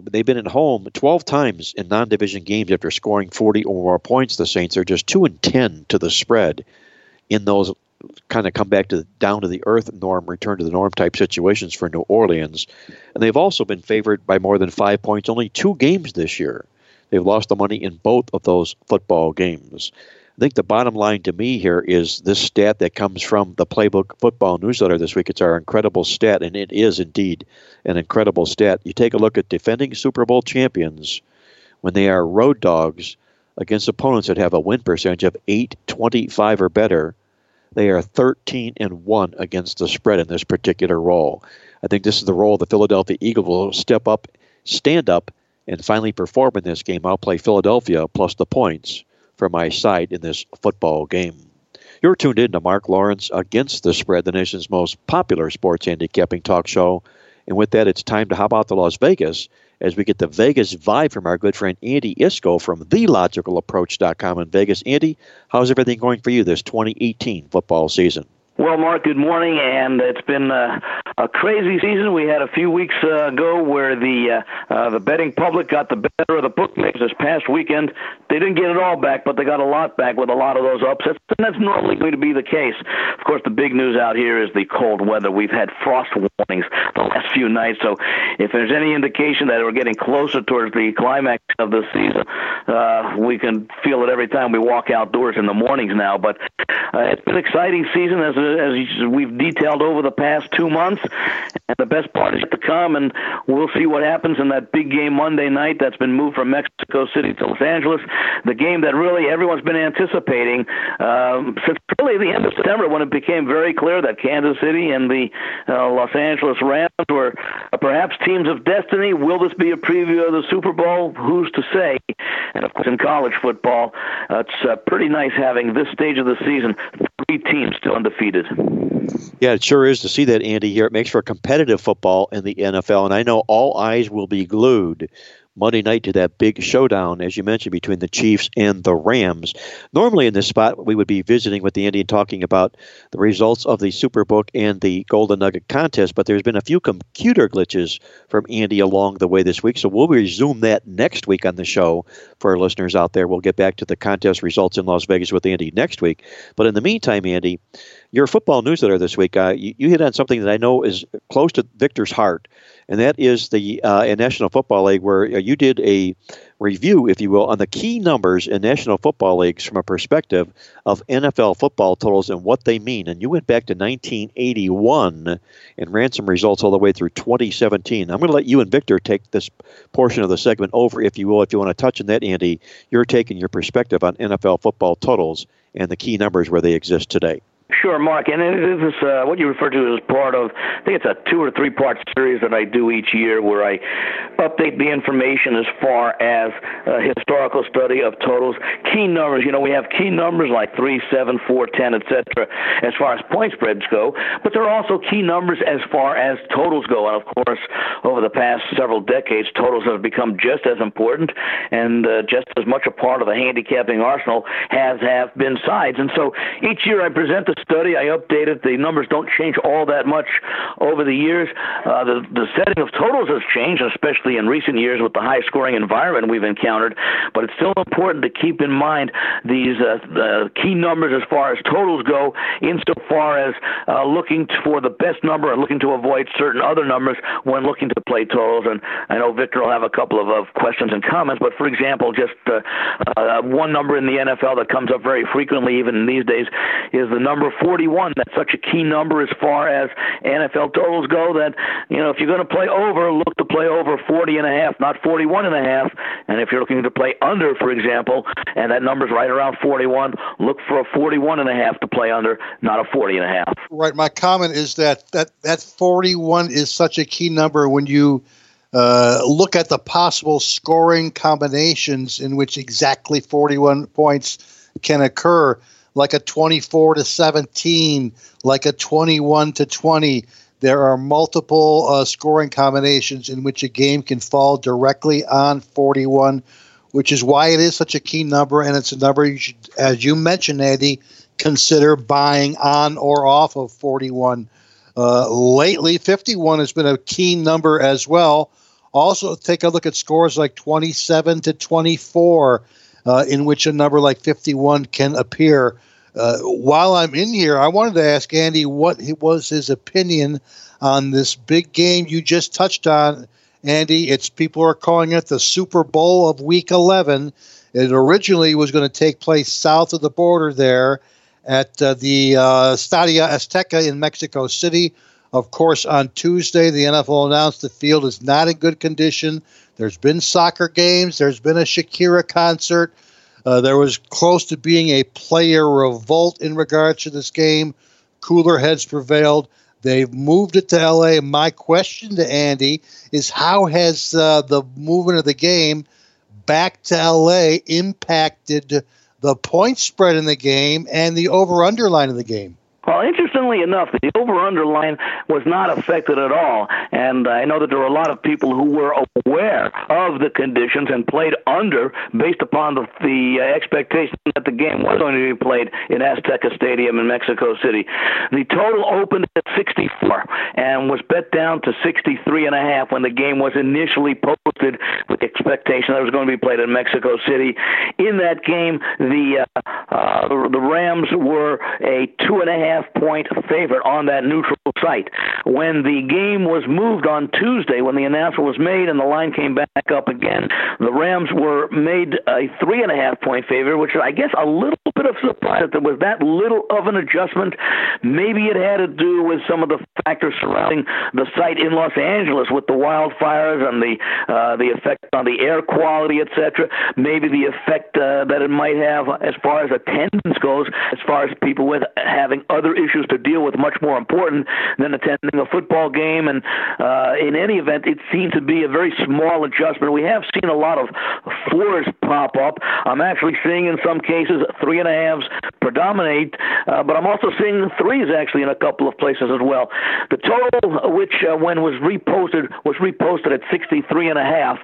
they've been at home 12 times in non division games after scoring 40 or more points. The Saints are just 2 and 10 to the spread in those kind of come back to the, down to the earth norm, return to the norm type situations for New Orleans. And they've also been favored by more than five points only two games this year. They've lost the money in both of those football games. I think the bottom line to me here is this stat that comes from the Playbook Football newsletter this week. It's our incredible stat, and it is indeed an incredible stat. You take a look at defending Super Bowl champions when they are road dogs against opponents that have a win percentage of 825 or better they are 13 and 1 against the spread in this particular role. I think this is the role the Philadelphia Eagles will step up, stand up, and finally perform in this game. I'll play Philadelphia plus the points for my side in this football game. You're tuned in to Mark Lawrence against the spread, the nation's most popular sports handicapping talk show. And with that, it's time to hop out to Las Vegas as we get the Vegas vibe from our good friend Andy Iskoe from TheLogicalApproach.com in Vegas. Andy, how's everything going for you this 2018 football season? Well, Mark, good morning, and it's been uh, a crazy season. We had a few weeks uh, ago where the uh, uh, the betting public got the better of the bookmakers this past weekend. They didn't get it all back, but they got a lot back with a lot of those upsets, and that's normally going to be the case. Of course, the big news out here is the cold weather. We've had frost warnings the last few nights, so if there's any indication that we're getting closer towards the climax of the season, uh, we can feel it every time we walk outdoors in the mornings now. But uh, it's been an exciting season as as we've detailed over the past two months, and the best part is to come, and we'll see what happens in that big game Monday night that's been moved from Mexico City to Los Angeles. The game that really everyone's been anticipating um, since really the end of September when it became very clear that Kansas City and the uh, Los Angeles Rams were perhaps teams of destiny. Will this be a preview of the Super Bowl? Who's to say? And of course, in college football, uh, it's uh, pretty nice having this stage of the season three teams still undefeated. Yeah, it sure is to see that, Andy, here. It makes for competitive football in the NFL, and I know all eyes will be glued Monday night to that big showdown, as you mentioned, between the Chiefs and the Rams. Normally, in this spot, we would be visiting with the Andy and talking about the results of the Superbook and the Golden Nugget contest, but there's been a few computer glitches from Andy along the way this week, so we'll resume that next week on the show for our listeners out there. We'll get back to the contest results in Las Vegas with Andy next week. But in the meantime, Andy, your football newsletter this week, uh, you, you hit on something that I know is close to Victor's heart and that is the uh, National Football League, where uh, you did a review, if you will, on the key numbers in National Football Leagues from a perspective of NFL football totals and what they mean. And you went back to 1981 and ran some results all the way through 2017. I'm going to let you and Victor take this portion of the segment over, if you will, if you want to touch on that, Andy. You're taking your perspective on NFL football totals and the key numbers where they exist today. Sure, Mark. And this is uh, what you refer to as part of, I think it's a two or three part series that I do each year where I update the information as far as a historical study of totals. Key numbers, you know, we have key numbers like 3, 7, 4, 10, etc., as far as point spreads go, but there are also key numbers as far as totals go. And of course, over the past several decades, totals have become just as important and uh, just as much a part of the handicapping arsenal as have been sides. And so each year I present the study. I updated. The numbers don't change all that much over the years. Uh, the, the setting of totals has changed, especially in recent years with the high scoring environment we've encountered. But it's still important to keep in mind these uh, key numbers as far as totals go, insofar as uh, looking for the best number and looking to avoid certain other numbers when looking to play totals. And I know Victor will have a couple of, of questions and comments, but for example, just uh, uh, one number in the NFL that comes up very frequently, even these days, is the number 41. That's such a key number as far as NFL totals go that, you know, if you're going to play over, look to play over 40 and a half, not 41 and a half. And if you're looking to play under, for example, and that number's right around 41, look for a 41 and a half to play under, not a 40 and a half. Right. My comment is that that, that 41 is such a key number when you uh, look at the possible scoring combinations in which exactly 41 points can occur like a 24 to 17, like a 21 to 20. There are multiple uh, scoring combinations in which a game can fall directly on 41, which is why it is such a key number. And it's a number you should, as you mentioned, Andy, consider buying on or off of 41. Uh, lately, 51 has been a key number as well. Also, take a look at scores like 27 to 24 uh, in which a number like 51 can appear. Uh, while I'm in here, I wanted to ask Andy what was his opinion on this big game you just touched on. Andy, it's people are calling it the Super Bowl of Week 11. It originally was going to take place south of the border there at uh, the uh, Estadio Azteca in Mexico City. Of course, on Tuesday, the NFL announced the field is not in good condition. There's been soccer games, there's been a Shakira concert. Uh, there was close to being a player revolt in regards to this game. Cooler heads prevailed. They've moved it to LA. My question to Andy is how has uh, the movement of the game back to LA impacted the point spread in the game and the over underline of the game? Well, interestingly enough, the over-under line was not affected at all, and I know that there were a lot of people who were aware of the conditions and played under based upon the, the expectation that the game was going to be played in Azteca Stadium in Mexico City. The total opened at 64, and was bet down to 63 and a half when the game was initially posted with the expectation that it was going to be played in Mexico City. In that game, the uh, uh, the Rams were a two and a half point favorite on that neutral site. When the game was moved on Tuesday, when the announcement was made and the line came back up again, the Rams were made a three and a half point favorite, which I guess a little bit of surprise that there was that little of an adjustment. Maybe it had to do with some of the factors surrounding the site in Los Angeles with the wildfires and the uh, the effect on the air quality, etc. Maybe the effect uh, that it might have as far as attendance goes, as far as people with having other issues to deal with, much more important than attending a football game. And uh, in any event, it seemed to be a very small adjustment. We have seen a lot of fours pop up. I'm actually seeing in some cases three and a halves predominate, uh, but I'm also seeing threes actually in a couple of places as well. The total, which uh, when was reposted, was reposted at 63 and a half.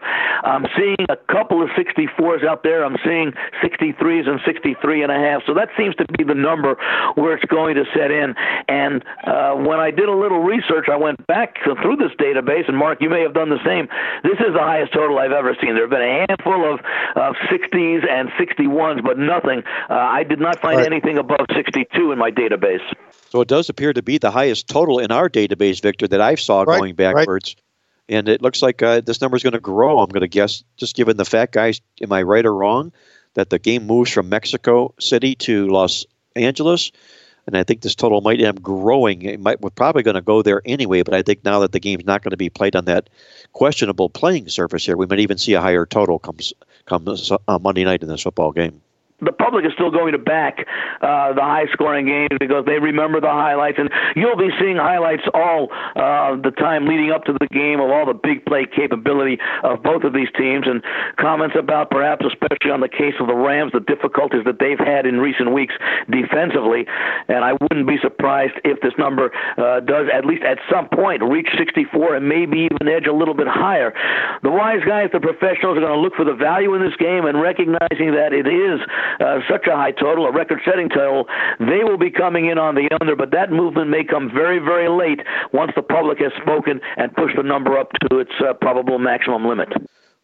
I'm seeing a couple of 64s out there. I'm seeing 63s and 63 and a half. So that seems to be the number where it's going to set in. And uh, when I did a little research, I went back through this database, and Mark, you may have done the same. This is the highest total I've ever seen. There have been a handful of, of 60s and 61s, but nothing. Uh, I did not find right. anything above 62 in my database. So it does appear to be the highest total in our database, Victor, that I saw right, going backwards. Right. And it looks like uh, this number is going to grow. I'm going to guess, just given the fact, guys, am I right or wrong, that the game moves from Mexico City to Los Angeles? and I think this total might end up growing. It might we're probably going to go there anyway, but I think now that the game's not going to be played on that questionable playing surface here, we might even see a higher total comes comes uh, Monday night in this football game the public is still going to back uh, the high scoring games because they remember the highlights. And you'll be seeing highlights all uh, the time leading up to the game of all the big play capability of both of these teams. And comments about perhaps especially on the case of the Rams the difficulties that they've had in recent weeks defensively. And I wouldn't be surprised if this number uh, does at least at some point reach 64 and maybe even edge a little bit higher. The wise guys the professionals are going to look for the value in this game and recognizing that it is uh, such a high total, a record-setting total, they will be coming in on the under. But that movement may come very, very late once the public has spoken and pushed the number up to its uh, probable maximum limit.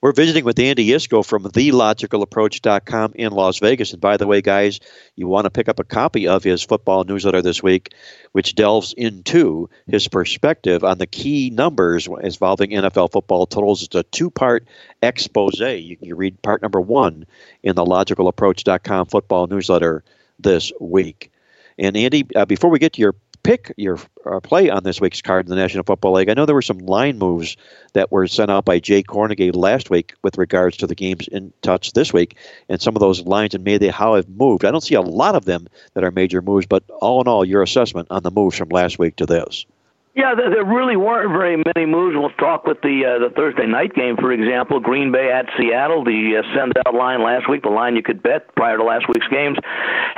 We're visiting with Andy Iskoe from TheLogicalApproach.com in Las Vegas. And by the way, guys, you want to pick up a copy of his football newsletter this week, which delves into his perspective on the key numbers involving NFL football totals. It's a two part expose. You can read part number one in the LogicalApproach.com football newsletter this week. And Andy, uh, before we get to your pick your uh, play on this week's card in the National Football League. I know there were some line moves that were sent out by Jay Kornegay last week with regards to the games in touch this week, and some of those lines and maybe how have moved. I don't see a lot of them that are major moves, but all in all, your assessment on the moves from last week to this. Yeah, there really weren't very many moves. We'll talk with the uh, the Thursday night game, for example, Green Bay at Seattle. The uh, send out line last week, the line you could bet prior to last week's games,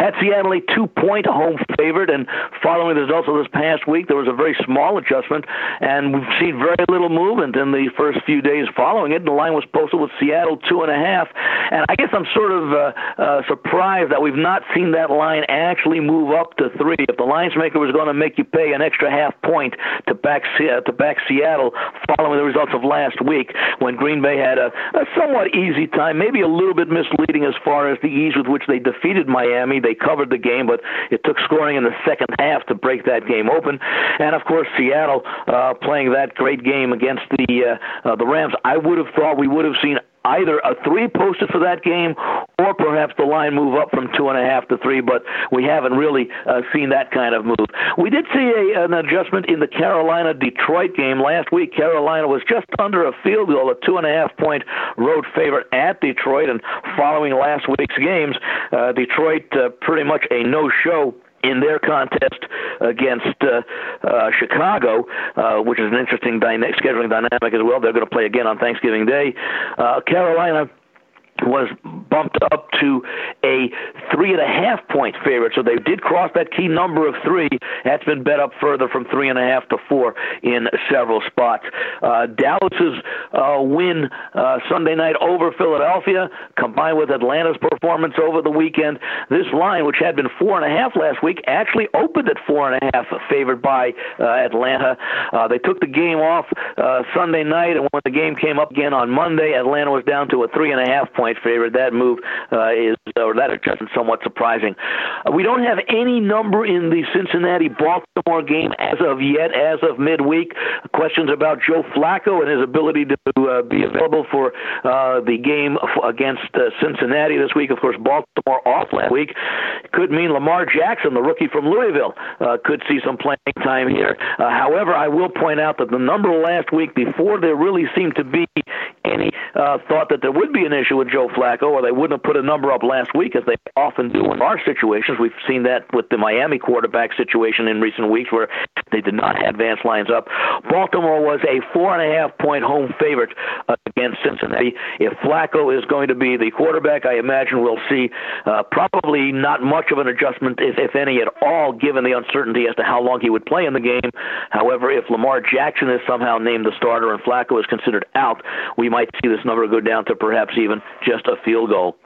had Seattle a two point home favorite. And following the results of this past week, there was a very small adjustment, and we've seen very little movement in the first few days following it. The line was posted with Seattle two and a half, and I guess I'm sort of uh, uh, surprised that we've not seen that line actually move up to three. If the lines maker was going to make you pay an extra half point to back to back Seattle following the results of last week when Green Bay had a, a somewhat easy time, maybe a little bit misleading as far as the ease with which they defeated Miami. They covered the game, but it took scoring in the second half to break that game open. And of course, Seattle uh, playing that great game against the uh, uh, the Rams. I would have thought we would have seen either a three posted for that game or perhaps the line move up from two and a half to three, but we haven't really uh, seen that kind of move. We did see a, an adjustment in the Carolina Detroit game last week. Carolina was just under a field goal, a two and a half point road favorite at Detroit, and following last week's games, uh, Detroit uh, pretty much a no show in their contest against uh, uh, Chicago, uh, which is an interesting scheduling dynamic as well. They're going to play again on Thanksgiving Day. Uh, Carolina was bumped up to a three and a half point favorite. So they did cross that key number of three. That's been bet up further from three and a half to four in several spots. Uh, Dallas's uh, win uh, Sunday night over Philadelphia, combined with Atlanta's performance over the weekend, this line, which had been four and a half last week, actually opened at four and a half, favored by uh, Atlanta. Uh, they took the game off uh, Sunday night, and when the game came up again on Monday, Atlanta was down to a three and a half point favorite. That move uh, is, or that adjustment, somewhat surprising. Uh, we don't have any number in the Cincinnati Baltimore game as of yet, as of midweek. Questions about Joe Flacco and his ability to uh, be available for uh, the game against uh, Cincinnati this week. Of course, Baltimore off last week could mean Lamar Jackson, the rookie from Louisville, uh, could see some playing time here. Uh, however, I will point out that the number last week, before there really seemed to be any uh, thought that there would be an issue with Joe Flacco, or they wouldn't have put a number up last week as they often do in our situations. We've seen that with the Miami quarterback situation in recent weeks where they did not have lines up. Baltimore was a four and a half point home favorite against Cincinnati. If Flacco is going to be the quarterback, I imagine we'll see uh, probably not much of an adjustment, if, if any at all, given the uncertainty as to how long he would play in the game. However, if Lamar Jackson is somehow named the starter and Flacco is considered out, we might see this number go down to perhaps even just a field goal.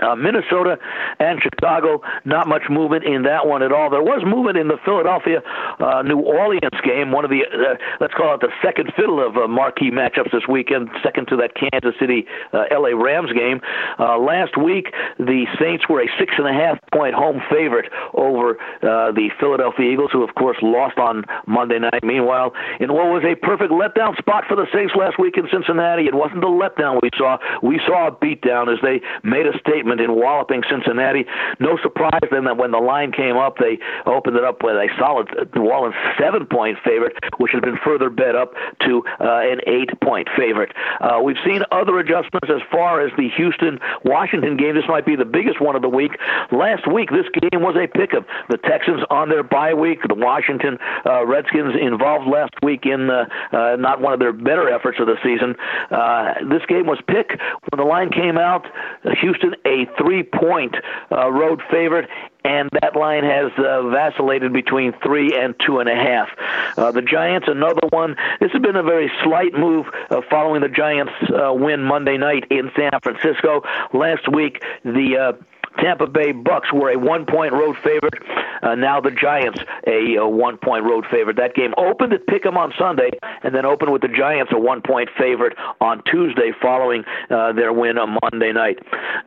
Uh, Minnesota and Chicago, not much movement in that one at all. There was movement in the Philadelphia uh, New Orleans game, one of the, uh, let's call it the second fiddle of uh, marquee matchups this weekend, second to that Kansas City uh, LA Rams game. Uh, last week, the Saints were a six and a half point home favorite over uh, the Philadelphia Eagles, who, of course, lost on Monday night. Meanwhile, in what was a perfect letdown spot for the Saints last week in Cincinnati, it wasn't a letdown we saw. We saw a beatdown as they made a statement statement in walloping Cincinnati. No surprise then that when the line came up, they opened it up with a solid New Orleans seven point favorite, which has been further bet up to uh, an eight point favorite. Uh, we've seen other adjustments as far as the Houston Washington game. This might be the biggest one of the week. Last week, this game was a pick 'em. The Texans on their bye week, the Washington uh, Redskins involved last week in uh, uh, not one of their better efforts of the season. Uh, this game was pick when the line came out. Houston a three point uh, road favorite, and that line has uh, vacillated between three and two and a half. Uh, the Giants, another one. This has been a very slight move uh, following the Giants' uh, win Monday night in San Francisco. Last week, the uh, Tampa Bay Bucks were a one point road favorite. Uh, now the Giants a, a one point road favorite. That game opened at Pick'em on Sunday, and then opened with the Giants a one point favorite on Tuesday following uh, their win on Monday night.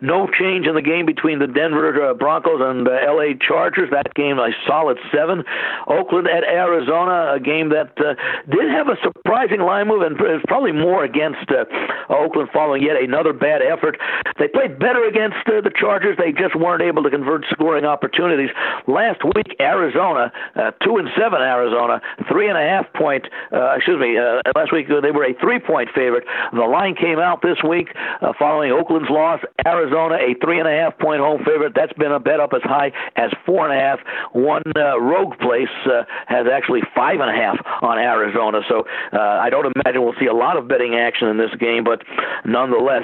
No change in the game between the Denver uh, Broncos and the LA Chargers. That game a solid seven. Oakland at Arizona, a game that uh, did have a surprising line move, and probably more against uh, Oakland following yet another bad effort. They played better against uh, the Chargers. They just weren't able to convert scoring opportunities. Last week, Arizona, uh, two and seven, Arizona, three and a half point. Uh, excuse me, uh, last week they were a three point favorite. The line came out this week uh, following Oakland's loss. Arizona, a three and a half point home favorite. That's been a bet up as high as four and a half. One uh, rogue place uh, has actually five and a half on Arizona. So I don't imagine we'll see a lot of betting action in this game, but nonetheless,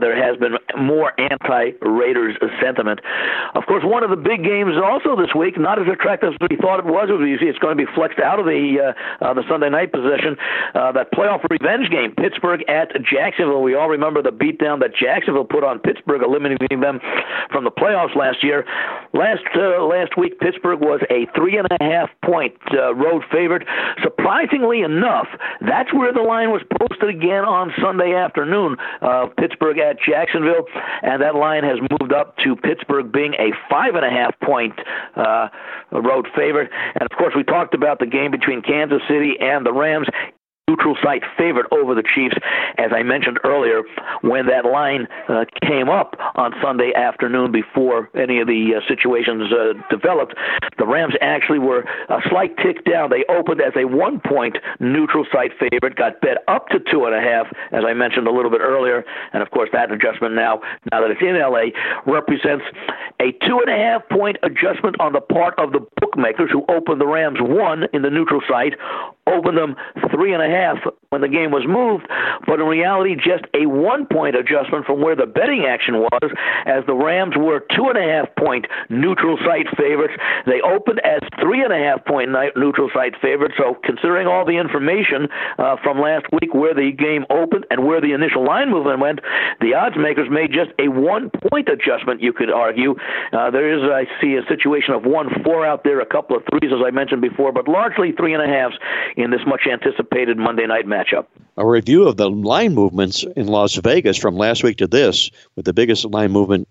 there has been more anti-Raiders sentiment. Of course, one of the big games also this week, not as attractive as we thought it was. You see, it's going to be flexed out of the uh, uh, the Sunday night position. Uh, that playoff revenge game, Pittsburgh at Jacksonville. We all remember the beatdown that Jacksonville put on Pittsburgh, eliminating them from the playoffs last year. Last uh, last week, Pittsburgh was a three and a half point uh, road favorite. Surprisingly enough, that's where the line was posted again on Sunday afternoon. Uh, Pittsburgh at Jacksonville, and that line has moved up to Pittsburgh being a five and a half point uh, road favorite. And of course, we talked about the game between Kansas City and the Rams neutral site favorite over the Chiefs. As I mentioned earlier, when that line uh, came up on Sunday afternoon before any of the uh, situations uh, developed, the Rams actually were a slight tick down. They opened as a one point neutral site favorite, got bet up to two and a half, as I mentioned a little bit earlier. And of course, that adjustment now, now that it's in LA, represents a two and a half point adjustment on the part of the bookmakers who opened the Rams one in the neutral site, opened them three and a half half when the game was moved, but in reality, just a one point adjustment from where the betting action was, as the Rams were two and a half point neutral site favorites. They opened as three and a half point neutral site favorites. So, considering all the information uh, from last week, where the game opened and where the initial line movement went, the odds makers made just a one point adjustment, you could argue. Uh, there is, I see, a situation of one four out there, a couple of threes, as I mentioned before, but largely three and a halves in this much anticipated Monday night matchup. A review of the line movements in Las Vegas from last week to this, with the biggest line movement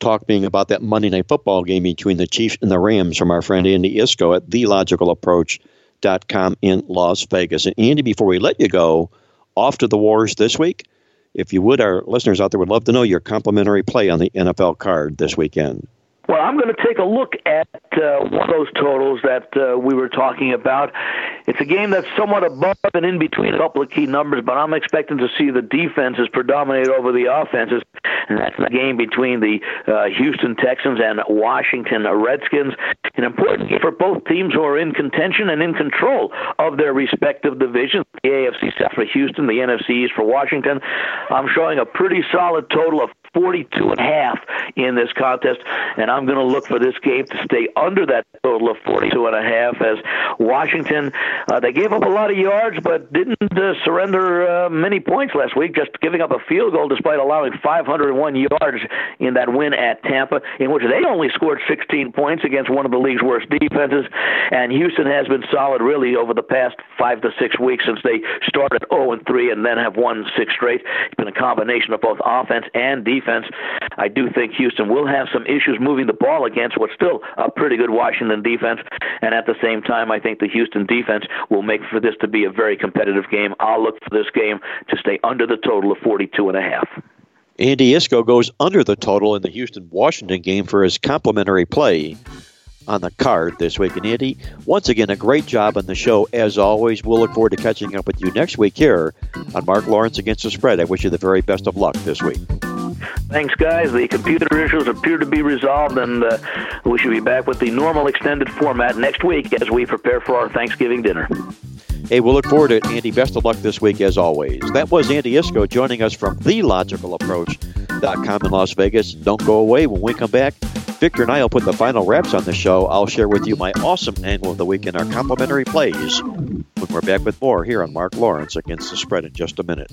talk being about that Monday night football game between the Chiefs and the Rams from our friend Andy Iskoe at thelogicalapproach.com in Las Vegas. And Andy, before we let you go, off to the wars this week. If you would, our listeners out there would love to know your complimentary play on the NFL card this weekend. Well, I'm going to take a look at uh, one of those totals that uh, we were talking about. It's a game that's somewhat above and in between a couple of key numbers, but I'm expecting to see the defenses predominate over the offenses, and that's the game between the uh, Houston Texans and Washington Redskins. An important game for both teams who are in contention and in control of their respective divisions. The AFC South for Houston, the NFC East for Washington. I'm showing a pretty solid total of 42 and a half in this contest, and I'm going to look for this game to stay under that total of 42 and a half. As Washington, uh, they gave up a lot of yards, but didn't uh, surrender uh, many points last week, just giving up a field goal despite allowing 501 yards in that win at Tampa, in which they only scored 16 points against one of the league's worst defenses. And Houston has been solid really over the past five to six weeks since they started 0 and 3 and then have won six straight. It's been a combination of both offense and defense defense. I do think Houston will have some issues moving the ball against what's still a pretty good Washington defense. And at the same time, I think the Houston defense will make for this to be a very competitive game. I'll look for this game to stay under the total of 42 and a half. Andy Iskoe goes under the total in the Houston Washington game for his complimentary play on the card this week. And Andy, once again, a great job on the show. As always, we'll look forward to catching up with you next week here on Mark Lawrence Against the Spread. I wish you the very best of luck this week. Thanks, guys. The computer issues appear to be resolved, and uh, we should be back with the normal extended format next week as we prepare for our Thanksgiving dinner. Hey, we'll look forward to it, Andy. Best of luck this week, as always. That was Andy Iskoe joining us from TheLogicalApproach.com in Las Vegas. Don't go away. When we come back, Victor and I will put the final wraps on the show. I'll share with you my awesome angle of the week and our complimentary plays when we're back with more here on Mark Lawrence Against the Spread in just a minute.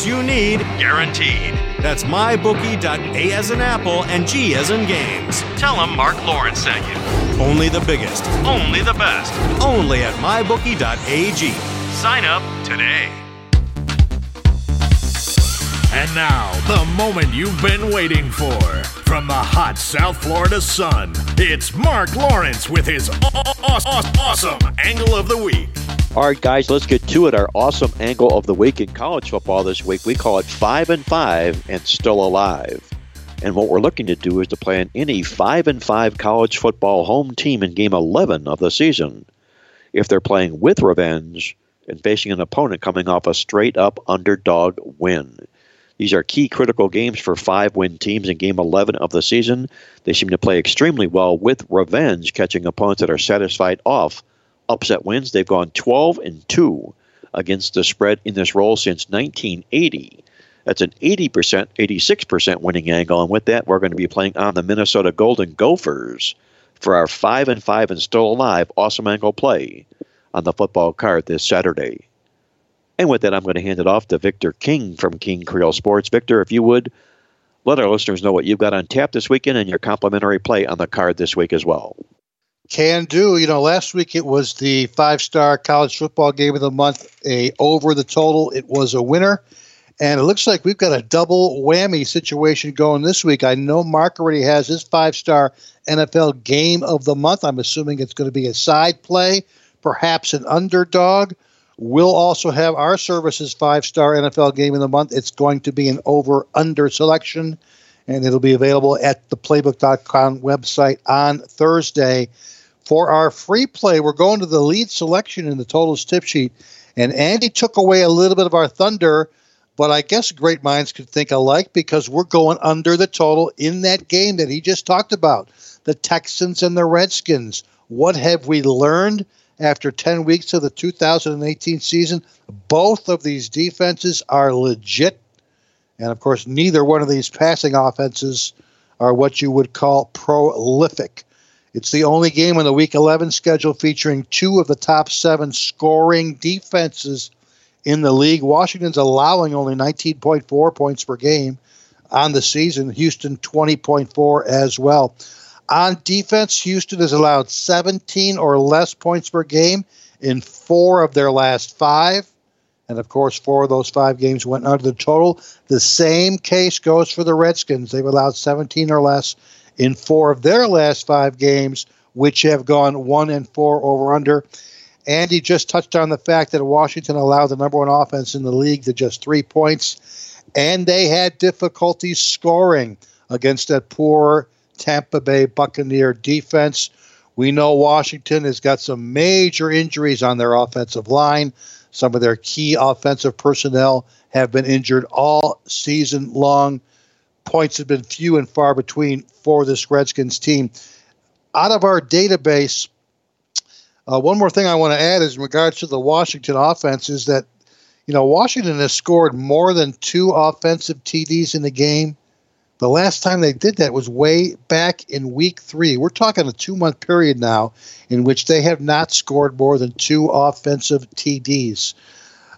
you need, guaranteed. That's mybookie.a as in apple and G as in games. Tell them Mark Lawrence sent you. Only the biggest, only the best, only at mybookie.ag. Sign up today. And now, the moment you've been waiting for. From the hot South Florida sun, it's Mark Lawrence with his awesome angle of the week. All right, guys, let's get to it. Our awesome angle of the week in college football this week. We call it five and five and still alive. And what we're looking to do is to play in any five and five college football home team in game 11 of the season. If they're playing with revenge and facing an opponent coming off a straight up underdog win. These are key critical games for five win teams in game 11 of the season. They seem to play extremely well with revenge, catching opponents that are satisfied off upset wins. They've gone 12 and 2 against the spread in this role since 1980. That's an 80%, 86% winning angle. And with that, we're going to be playing on the Minnesota Golden Gophers for our 5 and 5 and still alive awesome angle play on the football card this Saturday. And with that, I'm going to hand it off to Victor King from King Creole Sports. Victor, if you would, let our listeners know what you've got on tap this weekend and your complimentary play on the card this week as well. Can do. You know, last week it was the five star college football game of the month, a over the total. It was a winner. And it looks like we've got a double whammy situation going this week. I know Mark already has his five star NFL game of the month. I'm assuming it's going to be a side play, perhaps an underdog. We'll also have our services five star NFL game of the month. It's going to be an over under selection, and it'll be available at the playbook.com website on Thursday. For our free play, we're going to the lead selection in the totals tip sheet. And Andy took away a little bit of our thunder, but I guess great minds could think alike because we're going under the total in that game that he just talked about the Texans and the Redskins. What have we learned after 10 weeks of the 2018 season? Both of these defenses are legit. And of course, neither one of these passing offenses are what you would call prolific. It's the only game on the Week 11 schedule featuring two of the top seven scoring defenses in the league. Washington's allowing only 19.4 points per game on the season. Houston 20.4 as well. On defense, Houston has allowed 17 or less points per game in four of their last five. And of course, four of those five games went under the total. The same case goes for the Redskins. They've allowed 17 or less in four of their last five games, which have gone one and four over under. Andy just touched on the fact that Washington allowed the number one offense in the league to just three points, and they had difficulty scoring against that poor Tampa Bay Buccaneer defense. We know Washington has got some major injuries on their offensive line. Some of their key offensive personnel have been injured all season long points have been few and far between for this Redskins team. Out of our database, uh, one more thing I want to add is in regards to the Washington offense is that, you know, Washington has scored more than two offensive TDs in the game. The last time they did that was way back in week three. We're talking a two month period now in which they have not scored more than two offensive TDs.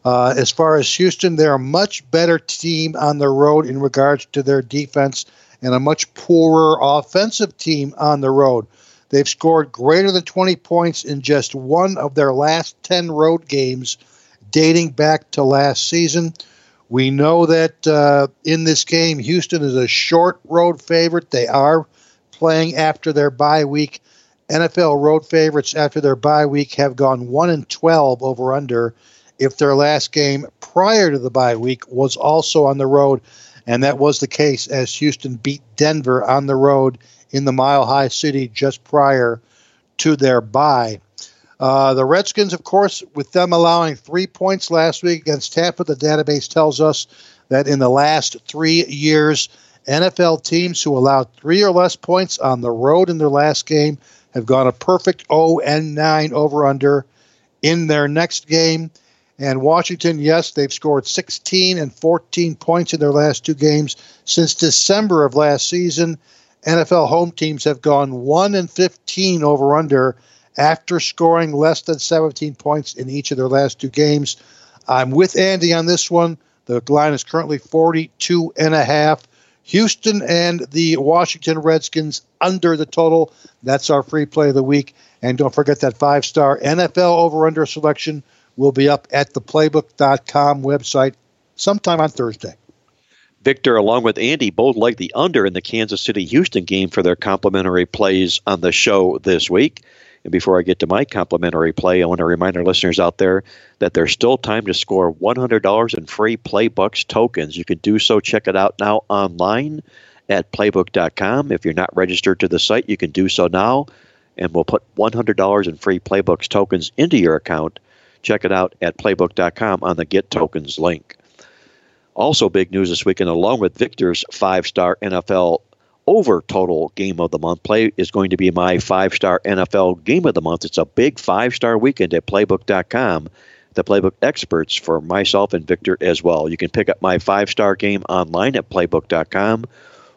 Uh, as far as Houston, they're a much better team on the road in regards to their defense and a much poorer offensive team on the road. They've scored greater than 20 points in just one of their last 10 road games dating back to last season. We know that uh, in this game, Houston is a short road favorite. They are playing after their bye week. NFL road favorites after their bye week have gone 1 and 12 over under if their last game prior to the bye week was also on the road. And that was the case as Houston beat Denver on the road in the Mile High City just prior to their bye. Uh, the Redskins, of course, with them allowing three points last week against Tampa, the database tells us that in the last three years, NFL teams who allowed three or less points on the road in their last game have gone a perfect 0 and 9 over under in their next game. And Washington, yes, they've scored 16 and 14 points in their last two games since December of last season. NFL home teams have gone 1 and 15 over under after scoring less than 17 points in each of their last two games. I'm with Andy on this one. The line is currently 42 and a half. Houston and the Washington Redskins under the total. That's our free play of the week. And don't forget that five star NFL over under selection will be up at the playbook.com website sometime on Thursday. Victor, along with Andy, both like the under in the Kansas City Houston game for their complimentary plays on the show this week. And before I get to my complimentary play, I want to remind our listeners out there that there's still time to score $100 in free Playbucks tokens. You can do so. Check it out now online at playbook.com. If you're not registered to the site, you can do so now. And we'll put $100 in free Playbucks tokens into your account Check it out at playbook.com on the Get Tokens link. Also, big news this weekend, along with Victor's five star NFL over total game of the month play, is going to be my five star NFL game of the month. It's a big five star weekend at playbook.com. The playbook experts for myself and Victor as well. You can pick up my five star game online at playbook.com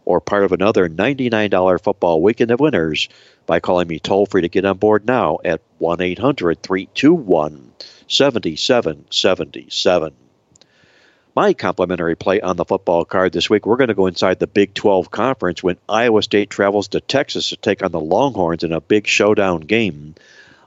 or part of another $99 football weekend of winners by calling me toll free to get on board now at 1 800 321 7777. My complimentary play on the football card this week, we're going to go inside the Big 12 Conference when Iowa State travels to Texas to take on the Longhorns in a big showdown game.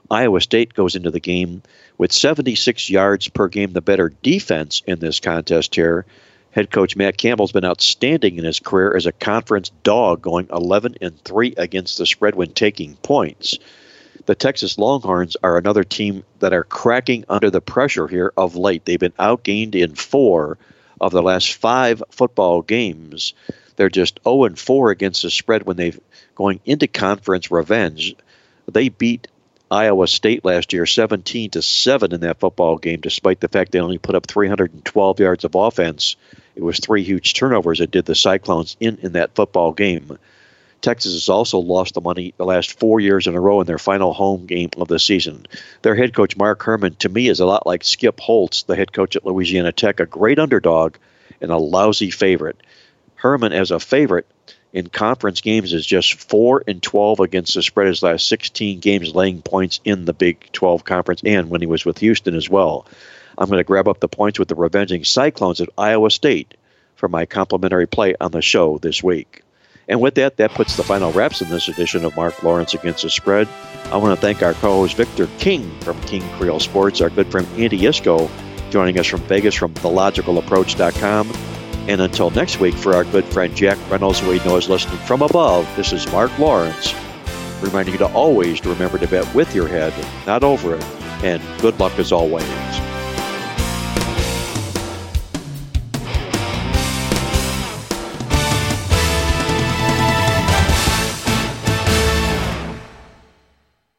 Iowa State goes into the game with 76 yards per game, the better defense in this contest here. Head coach Matt Campbell's been outstanding in his career as a conference dog, going 11 and 3 against the spread when taking points. The Texas Longhorns are another team that are cracking under the pressure here of late. They've been outgained in four of the last five football games. They're just 0 and 4 against the spread when they've going into conference revenge. They beat Iowa State last year 17 to 7 in that football game despite the fact they only put up 312 yards of offense. It was three huge turnovers that did the Cyclones in in that football game. Texas has also lost the money the last four years in a row in their final home game of the season. Their head coach, Mark Herman, to me is a lot like Skip Holtz, the head coach at Louisiana Tech, a great underdog and a lousy favorite. Herman, as a favorite in conference games, is just 4 and 12 against the spread his last 16 games, laying points in the Big 12 conference and when he was with Houston as well. I'm going to grab up the points with the Revenging Cyclones at Iowa State for my complimentary play on the show this week. And with that, that puts the final wraps in this edition of Mark Lawrence Against the Spread. I want to thank our co host Victor King from King Creole Sports, our good friend Andy Iskoe joining us from Vegas from TheLogicalApproach.com. And until next week, for our good friend Jack Reynolds, who we know is listening from above, this is Mark Lawrence, reminding you to always remember to bet with your head, not over it. And good luck as always.